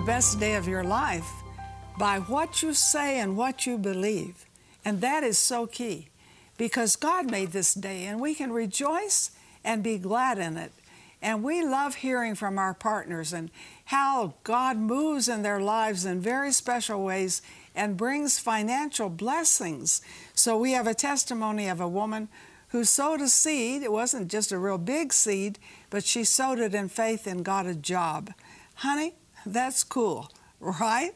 The best day of your life by what you say and what you believe. And that is so key because God made this day and we can rejoice and be glad in it. And we love hearing from our partners and how God moves in their lives in very special ways and brings financial blessings. So we have a testimony of a woman who sowed a seed. It wasn't just a real big seed, but she sowed it in faith and got a job. Honey, that's cool, right?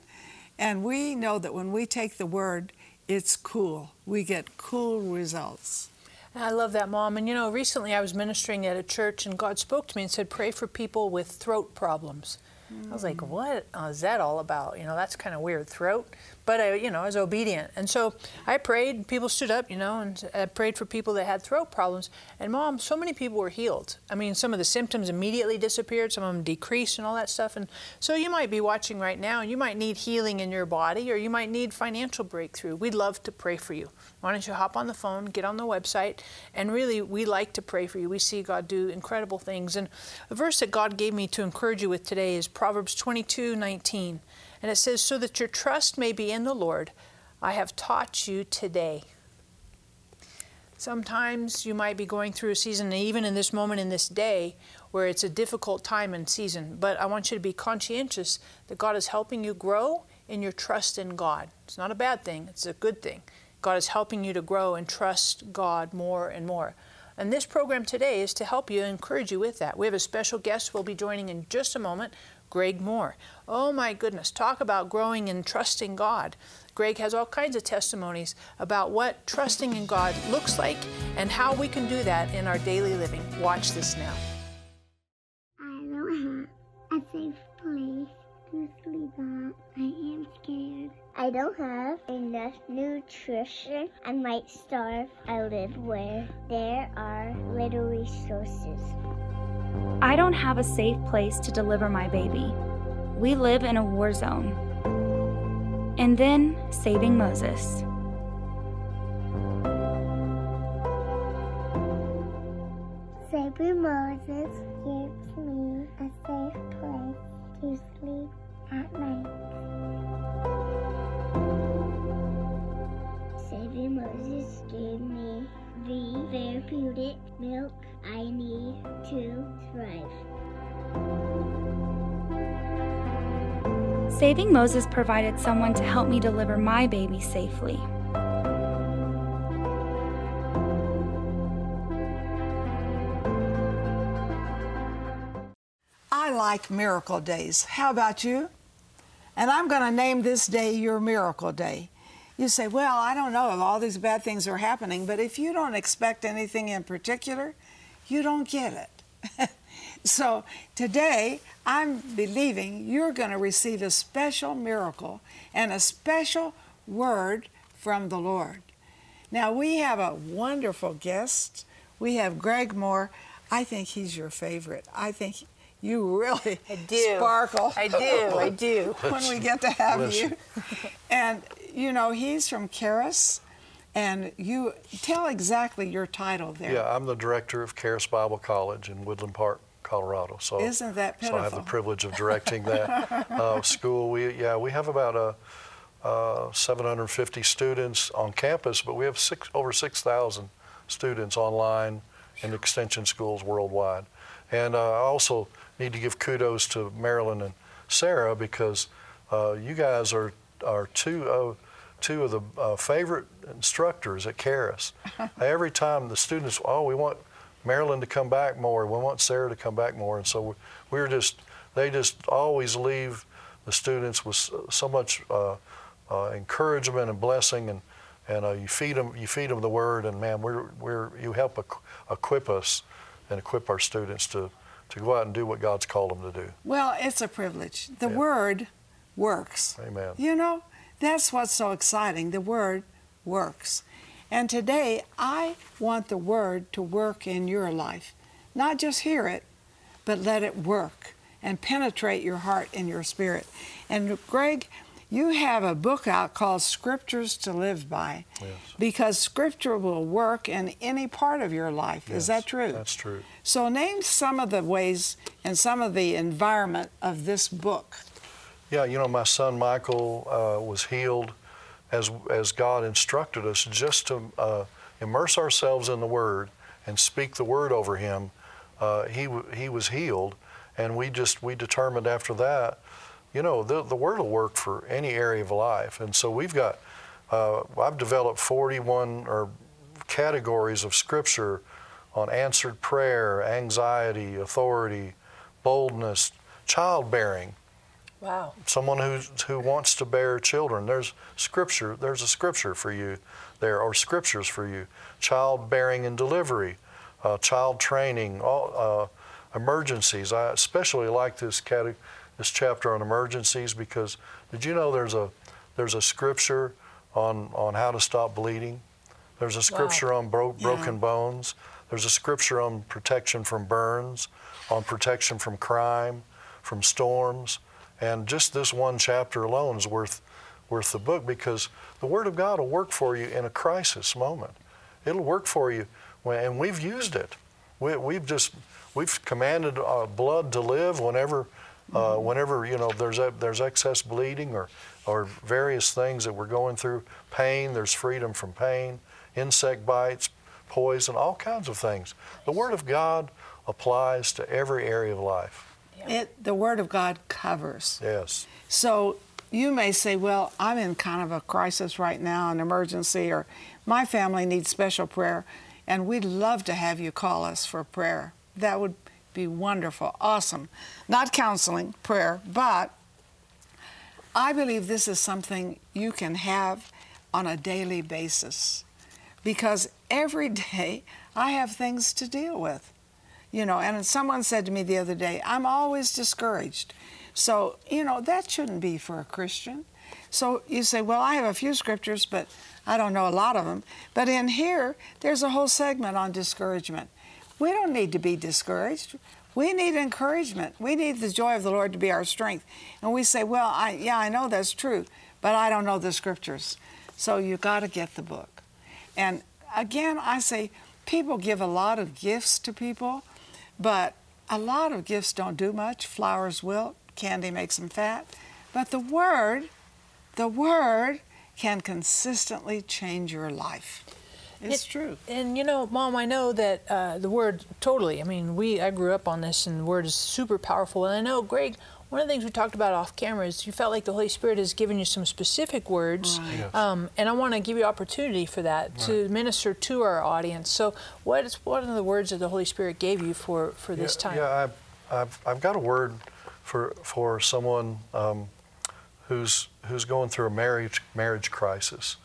And we know that when we take the word, it's cool. We get cool results. I love that, Mom. And you know, recently I was ministering at a church and God spoke to me and said, Pray for people with throat problems. Mm. I was like, What is that all about? You know, that's kind of weird. Throat? but I, you know, I was obedient. And so I prayed. People stood up, you know, and I prayed for people that had throat problems. And mom, so many people were healed. I mean, some of the symptoms immediately disappeared. Some of them decreased, and all that stuff. And so you might be watching right now, and you might need healing in your body, or you might need financial breakthrough. We'd love to pray for you. Why don't you hop on the phone, get on the website, and really, we like to pray for you. We see God do incredible things. And a verse that God gave me to encourage you with today is Proverbs 22, 19. And it says, So that your trust may be in the Lord, I have taught you today. Sometimes you might be going through a season, even in this moment, in this day, where it's a difficult time and season. But I want you to be conscientious that God is helping you grow in your trust in God. It's not a bad thing, it's a good thing. God is helping you to grow and trust God more and more. And this program today is to help you, encourage you with that. We have a special guest who will be joining in just a moment. Greg Mohr. Oh my goodness, talk about growing and trusting God. Greg has all kinds of testimonies about what trusting in God looks like and how we can do that in our daily living. Watch this now. I don't have enough nutrition. I might starve. I live where there are little resources. I don't have a safe place to deliver my baby. We live in a war zone. And then saving Moses. Saving Moses gives me a safe place to sleep at night. Saving Moses gave me the therapeutic milk I need to thrive. Saving Moses provided someone to help me deliver my baby safely. I like miracle days. How about you? And I'm going to name this day your miracle day. You say, Well, I don't know if all these bad things are happening, but if you don't expect anything in particular, you don't get it. so today, I'm believing you're going to receive a special miracle and a special word from the Lord. Now, we have a wonderful guest. We have Greg Mohr. I think he's your favorite. I think you really I do. sparkle. I do. I do. when we get to have you. And, you know, he's from Charis. And you tell exactly your title there. Yeah, I'm the director of Charis Bible College in Woodland Park, Colorado. So isn't that pitiful? So I have the privilege of directing that uh, school. We yeah we have about a. Uh, 750 students on campus, but we have six, over 6,000 students online in extension schools worldwide. And uh, I also need to give kudos to Marilyn and Sarah because uh, you guys are, are two of two of the uh, favorite instructors at Charis. Every time the students, oh, we want Marilyn to come back more, we want Sarah to come back more, and so we're just, they just always leave the students with so much uh, uh, encouragement and blessing, and and uh, you feed them, you feed them the word, and man, we're we're you help equip us and equip our students to to go out and do what God's called them to do. Well, it's a privilege. The yeah. word works. Amen. You know, that's what's so exciting. The Word works. And today, I want the Word to work in your life. Not just hear it, but let it work and penetrate your heart and your spirit. And Greg, you have a book out called Scriptures to Live By Yes. because Scripture will work in any part of your life. Yes, Is that true? That's true. So, name some of the ways and some of the environment of this book. Yeah, you know, my son Michael uh, was healed as as God instructed us just to uh, immerse ourselves in the Word and speak the Word over him. Uh, he he was healed, and we just we determined after that, you know, the the Word will work for any area of life, and so we've got. Uh, I've developed 41 or categories of Scripture on answered prayer, anxiety, authority, boldness, childbearing Wow. someone who who wants to bear children. There's scripture. There's a scripture for you there, or scriptures for you. Childbearing and delivery, uh, child training, all uh, emergencies. I especially like this cate- this chapter on emergencies because did you know there's a there's a scripture on on how to stop bleeding. There's a scripture on bro- Yeah. broken bones. There's a scripture on protection from burns, on protection from crime, from storms. And just this one chapter alone is worth worth the book because the Word of God will work for you in a crisis moment. It'll work for you, when, and we've used it. We, we've just we've commanded uh, blood to live whenever uh, whenever you know there's a, there's excess bleeding or or various things that we're going through. Pain, there's freedom from pain, insect bites, poison, all kinds of things. The Word of God applies to every area of life. It, the Word of God covers. Yes. So you may say, well, I'm in kind of a crisis right now, an emergency, or my family needs special prayer, and we'd love to have you call us for prayer. That would be wonderful, awesome. Not counseling, prayer, but I believe this is something you can have on a daily basis because every day I have things to deal with. You know, and someone said to me the other day, I'm always discouraged. So, you know, that shouldn't be for a Christian. So you say, well, I have a few scriptures, but I don't know a lot of them. But in here, there's a whole segment on discouragement. We don't need to be discouraged. We need encouragement. We need the joy of the Lord to be our strength. And we say, well, I, yeah, I know that's true, but I don't know the scriptures. So you got to get the book. And again, I say people give a lot of gifts to people, but a lot of gifts don't do much. Flowers wilt, candy makes them fat. But the Word, the Word can consistently change your life. It's It- true. And you know, Mom, I know that uh, the word totally. I mean, we I grew up on this, and the word is super powerful. And I know, Greg, one of the things we talked about off camera is you felt like the Holy Spirit has given you some specific words, Right. Yes. um, and I want to give you opportunity for that to minister to our audience. So, what is one of the words that the Holy Spirit gave you for for this yeah, time? Yeah, I've, I've, I've got a word for for someone um, who's who's going through a marriage marriage crisis,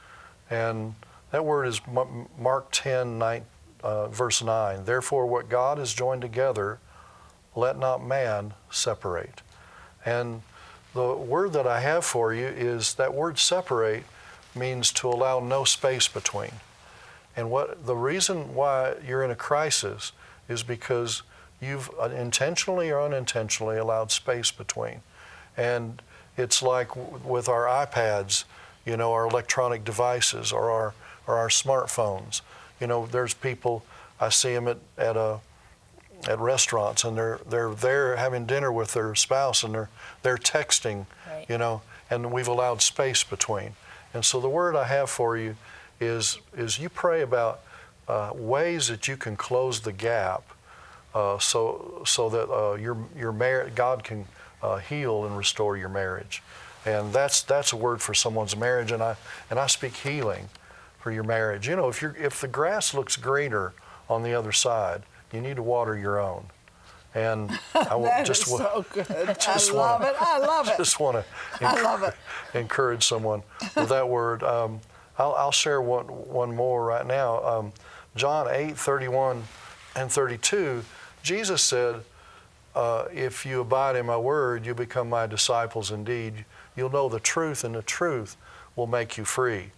and that word is Mark 10, nine, uh, verse 9. Therefore, what God has joined together, let not man separate. And the word that I have for you is that word separate means to allow no space between. And what the reason why you're in a crisis is because you've intentionally or unintentionally allowed space between. And it's like with our iPads, you know, our electronic devices or our or our smartphones. You know, there's people I see them at, at a at restaurants and they're they're there having dinner with their spouse and they're they're texting, Right. you know, and we've allowed space between. And so the word I have for you is is you pray about uh, ways that you can close the gap, uh, so so that uh, your your mar- God can uh, heal and restore your marriage, and that's that's a word for someone's marriage, and I and I speak healing for your marriage. You know, if you if the grass looks greener on the other side, you need to water your own. And I wa- That just is so good. I just love wanna- it. I love it. just want to I encourage someone with that word. Um, I'll, I'll share one, one more right now. Um, John 8, 31 and 32, Jesus said, uh, If you abide in my word, you become my disciples indeed. You'll know the truth, and the truth will make you free.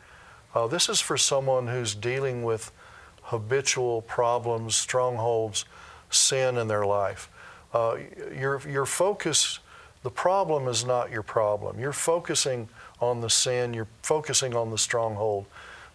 Uh, this is for someone who's dealing with habitual problems, strongholds, sin in their life. Uh, your, your focus the problem is not your problem. You're focusing on the sin, you're focusing on the stronghold.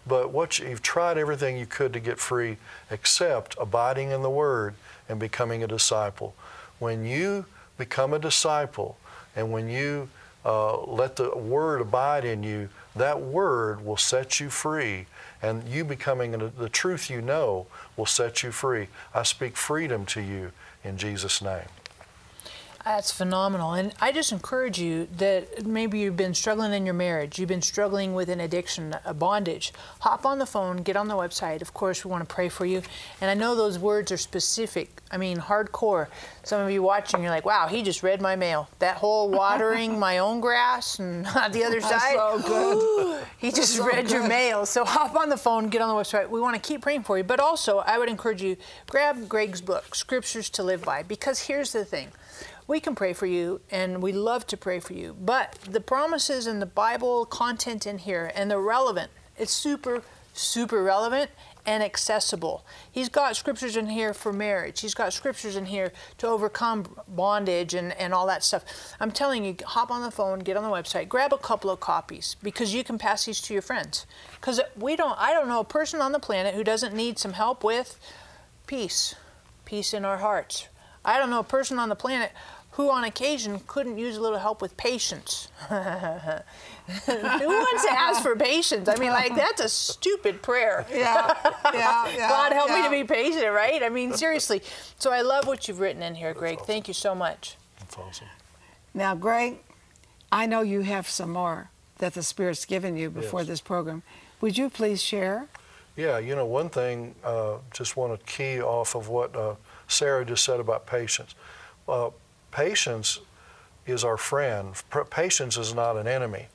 But what you, you've tried everything you could to get free except abiding in the Word and becoming a disciple. When you become a disciple and when you uh, let the Word abide in you, that Word will set you free. And you becoming the truth you know will set you free. I speak freedom to you in Jesus' name. That's phenomenal. And I just encourage you that maybe you've been struggling in your marriage, you've been struggling with an addiction, a bondage. Hop on the phone, get on the website. Of course, we want to pray for you. And I know those words are specific. I mean, hardcore. Some of you watching, you're like, wow, he just read my mail. That whole watering my own grass and on the other That's side. so good. he just so read your mail. So hop on the phone, get on the website. We want to keep praying for you. But also, I would encourage you, grab Greg's book, Scriptures to Live By, because here's the thing we can pray for you and we love to pray for you. But the promises and the bible content in here and the relevant. It's super super relevant and accessible. He's got scriptures in here for marriage. He's got scriptures in here to overcome bondage and, and all that stuff. I'm telling you hop on the phone get on the website grab a couple of copies because you can pass these to your friends. Because we don't i don't know a person on the planet who doesn't need some help with peace peace in our hearts. I don't know a person on the planet who on occasion couldn't use a little help with patience. who wants to ask for patience? I mean, like, that's a stupid prayer. Yeah, yeah, yeah. God help me to be patient, right? I mean, seriously. So I love what you've written in here, Greg. Thank you so much. That's awesome. Now, Greg, I know you have some more that the Spirit's given you before Yes. this program. Would you please share? Yeah, you know, one thing, uh, just want to key off of what uh, Sarah just said about patience. Uh, patience is our friend. Patience is not an enemy.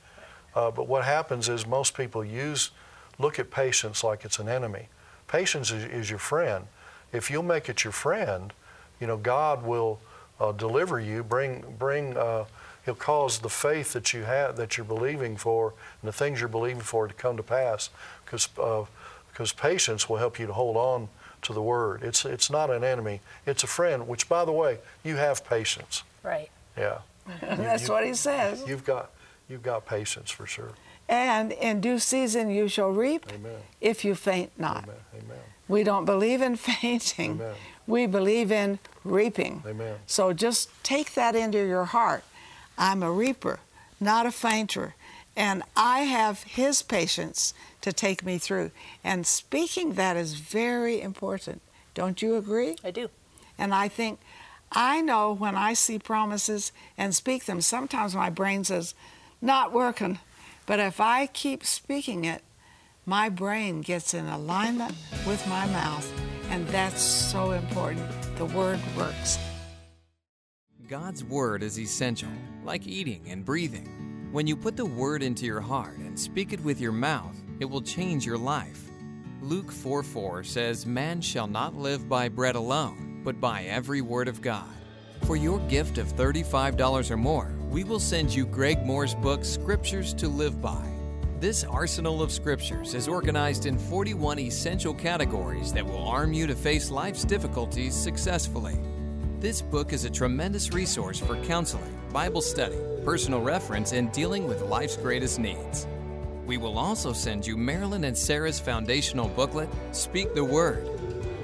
Uh, but what happens is most people use, look at patience like it's an enemy. Patience is, is your friend. If you'll make it your friend, you know, God will uh, deliver you, bring, bring, uh, He'll cause the faith that you have, that you're believing for, and the things you're believing for to come to pass. Because uh, because patience will help you to hold on to the word. It's it's not an enemy; it's a friend. Which, by the way, you have patience. Right. Yeah, That's what he says. you've got you've got patience for sure. And in due season you shall reap Amen. if you faint not. Amen. Amen. We don't believe in fainting. Amen. We believe in reaping. Amen. So just take that into your heart. I'm a reaper, not a fainter. And I have His patience to take me through. And speaking that is very important. Don't you agree? I do. And I think, I know when I see promises and speak them, sometimes my brain says, not working. But if I keep speaking it, my brain gets in alignment with my mouth. And that's so important. The word works. God's Word is essential, like eating and breathing. When you put the Word into your heart and speak it with your mouth, it will change your life. Luke 4 4 says, Man shall not live by bread alone, but by every word of God. For your gift of $35 or more, we will send you Greg Mohr's book, Scriptures to Live By. This arsenal of scriptures is organized in 41 essential categories that will arm you to face life's difficulties successfully. This book is a tremendous resource for counseling, Bible study, personal reference, and dealing with life's greatest needs. We will also send you Marilyn and Sarah's foundational booklet, Speak the Word.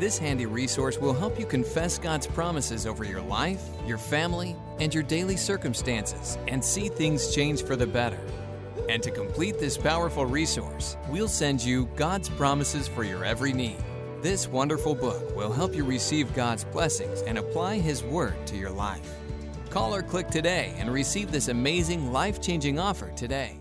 This handy resource will help you confess God's promises over your life, your family, and your daily circumstances and see things change for the better. And to complete this powerful resource, we'll send you God's promises for your every need. This wonderful book will help you receive God's blessings and apply His Word to your life. Call or click today and receive this amazing life changing offer today.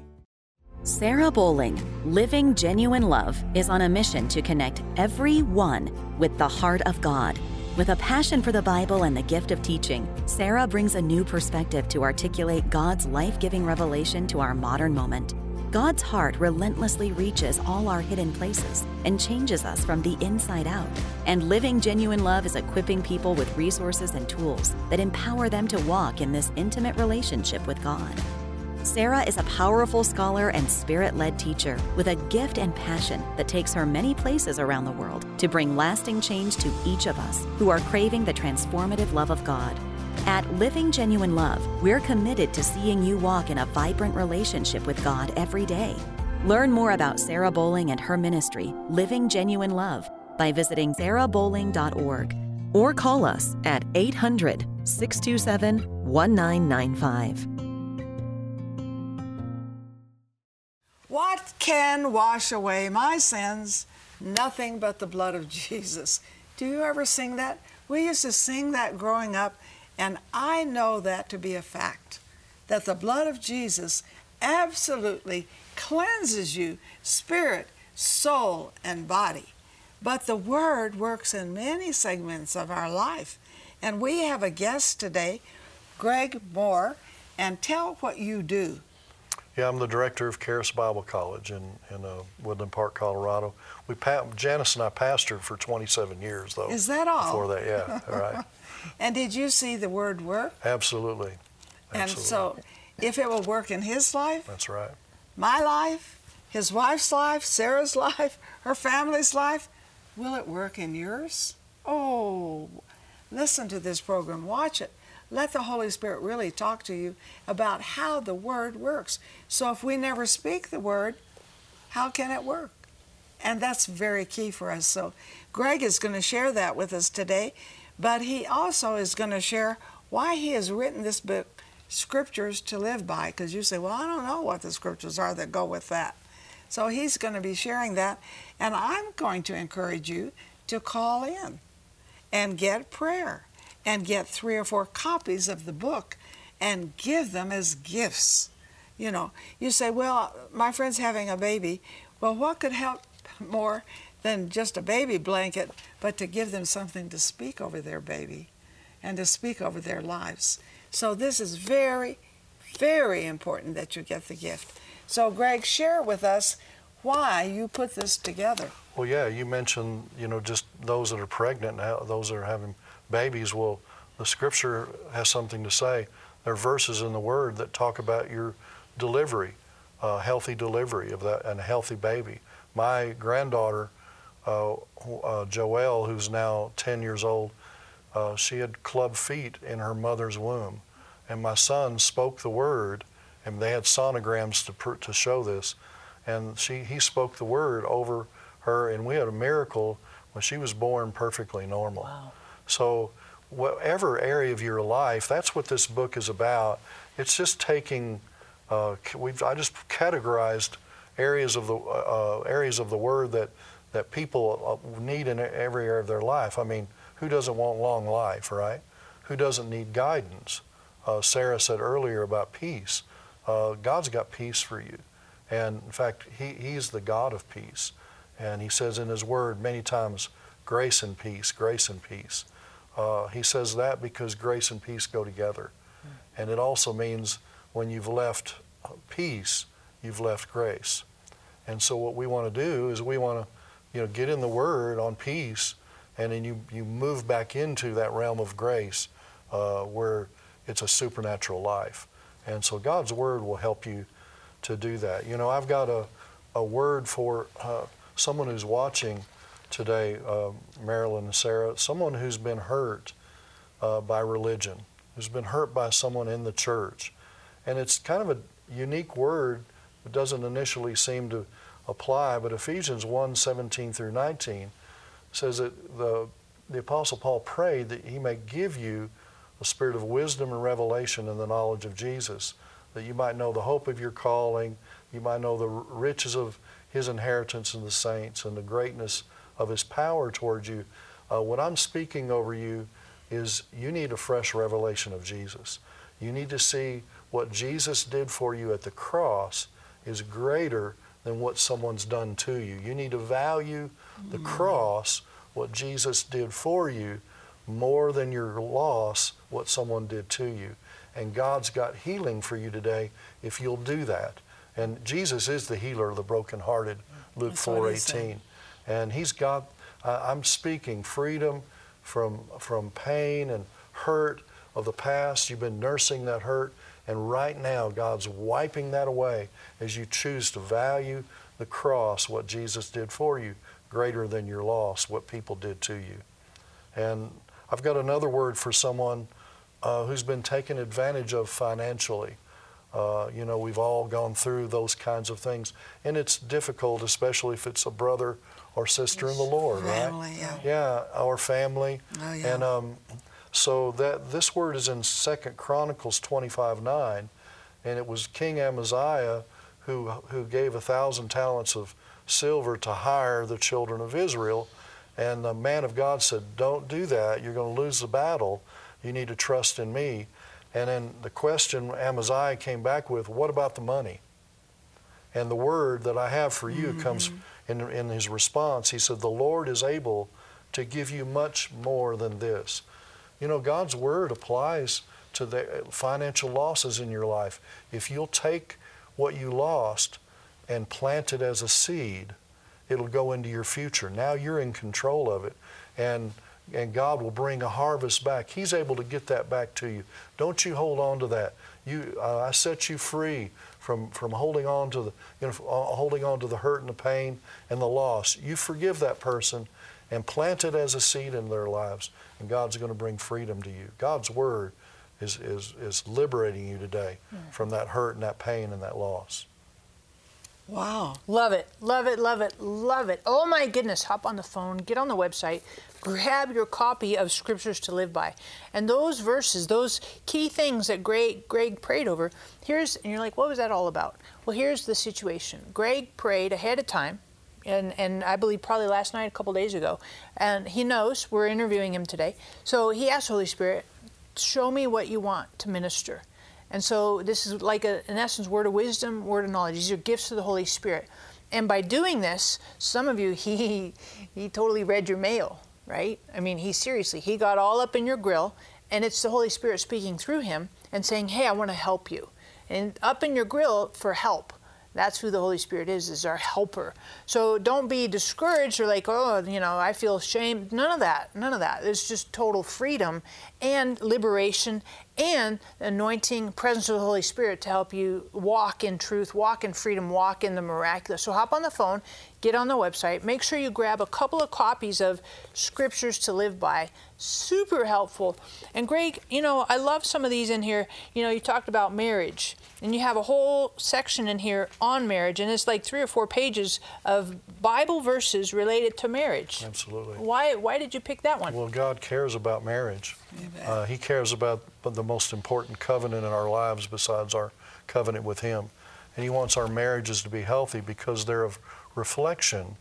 Sarah Bowling, Living Genuine Love, is on a mission to connect everyone with the heart of God. With a passion for the Bible and the gift of teaching, Sarah brings a new perspective to articulate God's life giving revelation to our modern moment. God's heart relentlessly reaches all our hidden places and changes us from the inside out. And Living Genuine Love is equipping people with resources and tools that empower them to walk in this intimate relationship with God. Sarah is a powerful scholar and spirit led teacher with a gift and passion that takes her many places around the world to bring lasting change to each of us who are craving the transformative love of God. At Living Genuine Love, we're committed to seeing you walk in a vibrant relationship with God every day. Learn more about Sarah Bowling and her ministry, Living Genuine Love, by visiting sarahbowling.org or call us at 800 627 1995. What can wash away my sins? Nothing but the blood of Jesus. Do you ever sing that? We used to sing that growing up, and I know that to be a fact that the blood of Jesus absolutely cleanses you, spirit, soul, and body. But the Word works in many segments of our life. And we have a guest today, Greg Mohr, and tell what you do. Yeah, I'm the director of Charis Bible College in, in uh, Woodland Park, Colorado. We pa- Janice and I pastored for 27 years, though. Is that all? Before that, yeah, all right. And did you see the Word work? Absolutely. And so, if it will work in his life, That's right. My life, his wife's life, Sarah's life, her family's life, will it work in yours? Oh, listen to this program, watch it. Let the Holy Spirit really talk to you about how the Word works. So if we never speak the Word, how can it work? And that's very key for us. So Greg is going to share that with us today, but he also is going to share why he has written this book, Scriptures to Live By, because you say, well, I don't know what the scriptures are that go with that. So he's going to be sharing that, and I'm going to encourage you to call in and get prayer and get three or four copies of the book and give them as gifts. You know, you say, well, my friend's having a baby. Well, what could help more than just a baby blanket, but to give them something to speak over their baby and to speak over their lives? So this is very, very important that you get the gift. So, Greg, share with us why you put this together. Well, yeah, you mentioned, you know, just those that are pregnant those that are having babies. Well, the scripture has something to say. There are verses in the Word that talk about your delivery, uh, healthy delivery of that, and a healthy baby. My granddaughter, uh, uh, Joelle, who's now 10 years old, uh, she had club feet in her mother's womb. And my son spoke the word, and they had sonograms to, pr- to show this. And she, he spoke the word over her, and we had a miracle when she was born perfectly normal. Wow. So, whatever area of your life, that's what this book is about. It's just taking, uh, we've, I just categorized areas of the uh, uh, areas of the word that that people uh, need in every area of their life. I mean, who doesn't want long life, right? Who doesn't need guidance? Uh, Sarah said earlier about peace. Uh, God's got peace for you, and in fact, He He's the God of peace, and He says in His Word many times, "Grace and peace, grace and peace." Uh, he says that because grace and peace go together, and it also means when you've left uh, peace, you've left grace. And so what we want to do is we want to, you know, get in the Word on peace, and then you you move back into that realm of grace, uh, where it's a supernatural life. And so God's Word will help you to do that. You know, I've got a a word for uh, someone who's watching today, uh, Marilyn and Sarah, someone who's been hurt uh, by religion, who's been hurt by someone in the church. And it's kind of a unique word. that doesn't initially seem to apply, but Ephesians 1 17 through 19 says that the, the Apostle Paul prayed that he may give you a spirit of wisdom and revelation in the knowledge of Jesus, that you might know the hope of your calling, you might know the riches of his inheritance in the saints, and the greatness of his power towards you. Uh, what I'm speaking over you is you need a fresh revelation of Jesus. You need to see what Jesus did for you at the cross is greater than what someone's done to you. You need to value the cross, what Jesus did for you, more than your loss, what someone did to you. And God's got healing for you today if you'll do that. And Jesus is the healer of the brokenhearted, Luke That's what 4:18 and he's got uh, i'm speaking freedom from from pain and hurt of the past. You've been nursing that hurt. And right now god's wiping that away as you choose to value the cross what jesus did for you greater than your loss what people did to you and i've got another word for someone uh, who's been taken advantage of financially. Uh, you know, we've all gone through those kinds of things, and it's difficult, especially if it's a brother or sister in the Lord, Family, right? yeah. Yeah, our family. Oh, yeah. And um, so that this word is in Second Chronicles 25 9, and it was King Amaziah who, who gave a thousand talents of silver to hire the children of Israel. And the man of God said, Don't do that. You're going to lose the battle. You need to trust in me. And then the question Amaziah came back with, What about the money? And the word that I have for you comes mm-hmm. in, in his response. He said, The Lord is able to give you much more than this. You know, God's word applies to the uh, financial losses in your life. If you'll take what you lost and plant it as a seed, it'll go into your future. Now you're in control of it. And and God will bring a harvest back. He's able to get that back to you. Don't you hold on to that. You, uh, I set you free from, from holding on to the you know, uh, holding on to the hurt and the pain and the loss. You forgive that person and plant it as a seed in their lives, and God's going to bring freedom to you. God's word is, is, is liberating you today from that hurt and that pain and that loss. Wow. Love it, love it, love it, love it. Oh my goodness, hop on the phone, get on the website, grab your copy of Scriptures to Live By. And those verses, those key things that Greg, Greg prayed over, here's, and you're like, what was that all about? Well, here's the situation. Greg prayed ahead of time, and, and I believe probably last night, a couple days ago, and he knows we're interviewing him today. So he asked Holy Spirit, show me what you want to minister. And so this is like, a, in essence, word of wisdom, word of knowledge. These are gifts of the Holy Spirit. And by doing this, some of you, he, he totally read your mail, right? I mean, he seriously, he got all up in your grill, and it's the Holy Spirit speaking through him and saying, hey, I want to help you. And up in your grill for help. That's who the Holy Spirit is, is our helper. So don't be discouraged or like, oh, you know, I feel shame. None of that. None of that. It's just total freedom and liberation and anointing, presence of the Holy Spirit to help you walk in truth, walk in freedom, walk in the miraculous. So hop on the phone, get on the website, make sure you grab a couple of copies of Scriptures to Live By. Super helpful. And Greg, you know, I love some of these in here. You know, you talked about marriage, and you have a whole section in here on marriage, and it's like three or four pages of Bible verses related to marriage. Absolutely. Why, why did you pick that one? Well, God cares about marriage. Uh, he cares about the most important covenant in our lives besides our covenant with Him. And He wants our marriages to be healthy because they're a reflection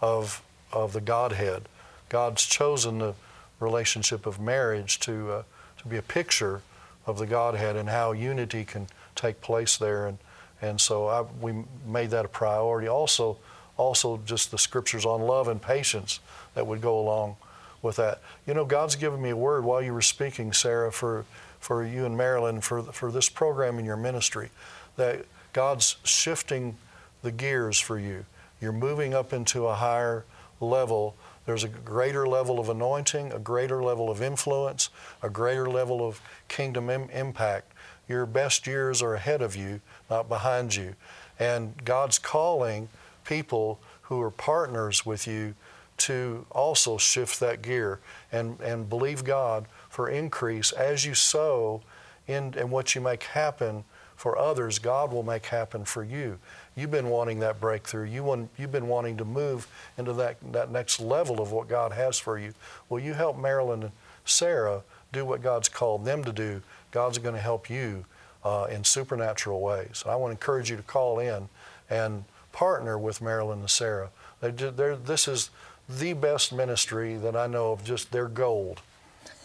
of, of the Godhead. God's chosen the relationship of marriage to, uh, to be a picture of the Godhead and how unity can take place there. And, and so I, we made that a priority. Also, also just the scriptures on love and patience that would go along with that. You know, God's given me a word while you were speaking, Sarah, for, for you and Marilyn, for, for this program in your ministry, that God's shifting the gears for you. You're moving up into a higher level. There's a greater level of anointing, a greater level of influence, a greater level of kingdom Im- impact. Your best years are ahead of you, not behind you. And God's calling people who are partners with you to also shift that gear and, and believe God for increase as you sow in, in what you make happen for others, God will make happen for you. You've been wanting that breakthrough. You want, you've been wanting to move into that, that next level of what God has for you. Well, you help Marilyn and Sarah do what God's called them to do. God's going to help you uh, in supernatural ways. I want to encourage you to call in and partner with Marilyn and Sarah. They, this is the best ministry that I know of, just their gold.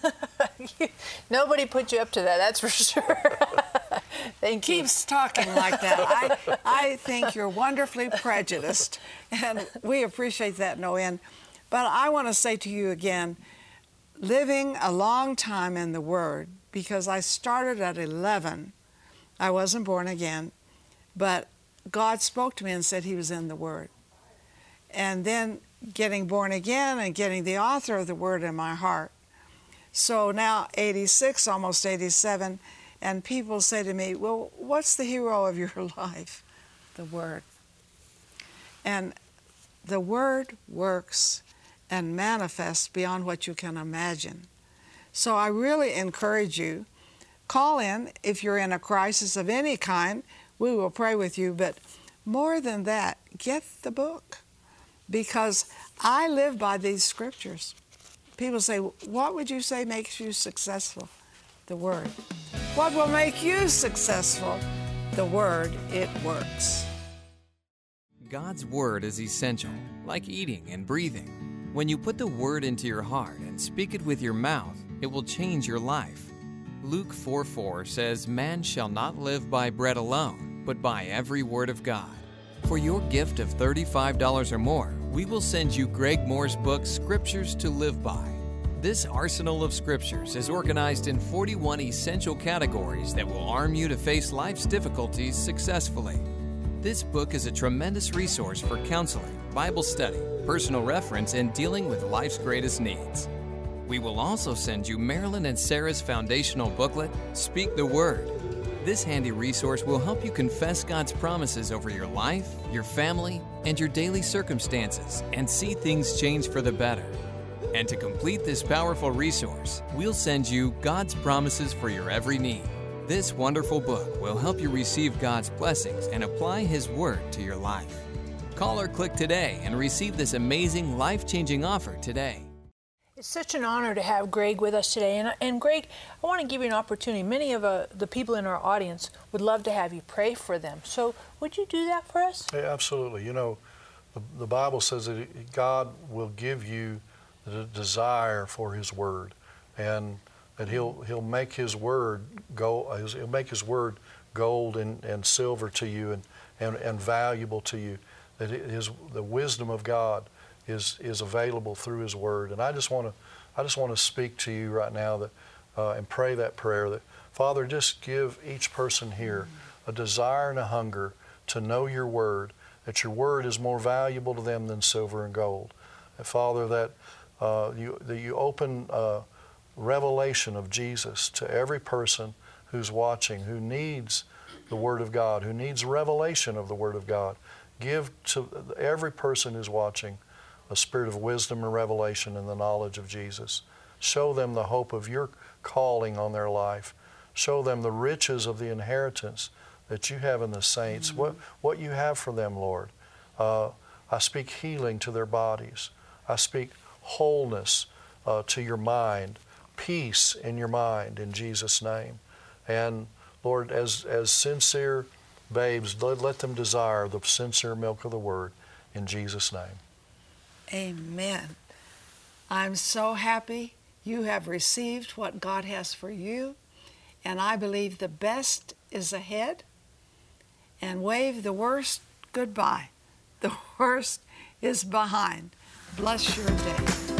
Nobody put you up to that, that's for sure. Thank you. Keeps talking like that. I, I think you're wonderfully prejudiced, and we appreciate that no end. But I want to say to you again, living a long time in the Word, because I started at 11. I wasn't born again, but God spoke to me and said He was in the Word. And then getting born again and getting the author of the Word in my heart. So now, 86, almost 87, and people say to me, Well, what's the hero of your life? The Word. And the Word works and manifests beyond what you can imagine. So I really encourage you call in if you're in a crisis of any kind. We will pray with you. But more than that, get the book because I live by these scriptures. People say, What would you say makes you successful? The Word. What will make you successful? The Word. It works. God's Word is essential, like eating and breathing. When you put the Word into your heart and speak it with your mouth, it will change your life. Luke 4 4 says, Man shall not live by bread alone, but by every word of God. For your gift of $35 or more, we will send you Greg Mohr's book, Scriptures to Live By. This arsenal of scriptures is organized in 41 essential categories that will arm you to face life's difficulties successfully. This book is a tremendous resource for counseling, Bible study, personal reference, and dealing with life's greatest needs. We will also send you Marilyn and Sarah's foundational booklet, Speak the Word. This handy resource will help you confess God's promises over your life, your family, and your daily circumstances and see things change for the better. And to complete this powerful resource, we'll send you God's promises for your every need. This wonderful book will help you receive God's blessings and apply His Word to your life. Call or click today and receive this amazing life changing offer today. It's such an honor to have Greg with us today. And, and Greg, I want to give you an opportunity. Many of uh, the people in our audience would love to have you pray for them. So, would you do that for us? Yeah, absolutely. You know, the, the Bible says that God will give you the desire for His Word, and that He'll He'll make His Word go. He'll make His Word gold and, and silver to you, and, and, and valuable to you. That His the wisdom of God is is available through His Word. And I just want to I just want to speak to you right now that uh, and pray that prayer that Father, just give each person here a desire and a hunger to know Your Word. That Your Word is more valuable to them than silver and gold. And Father, that uh, you that you open uh, revelation of Jesus to every person who's watching, who needs the Word of God, who needs revelation of the Word of God. Give to every person who's watching a spirit of wisdom and revelation and the knowledge of Jesus. Show them the hope of your calling on their life. Show them the riches of the inheritance that you have in the saints, mm-hmm. what, what you have for them, Lord. Uh, I speak healing to their bodies. I speak wholeness uh, to your mind, peace in your mind in Jesus' name. And Lord, as, as sincere babes, let, let them desire the sincere milk of the Word in Jesus' name. Amen. I'm so happy you have received what God has for you, and I believe the best is ahead. And wave the worst goodbye. The worst is behind. Bless your day.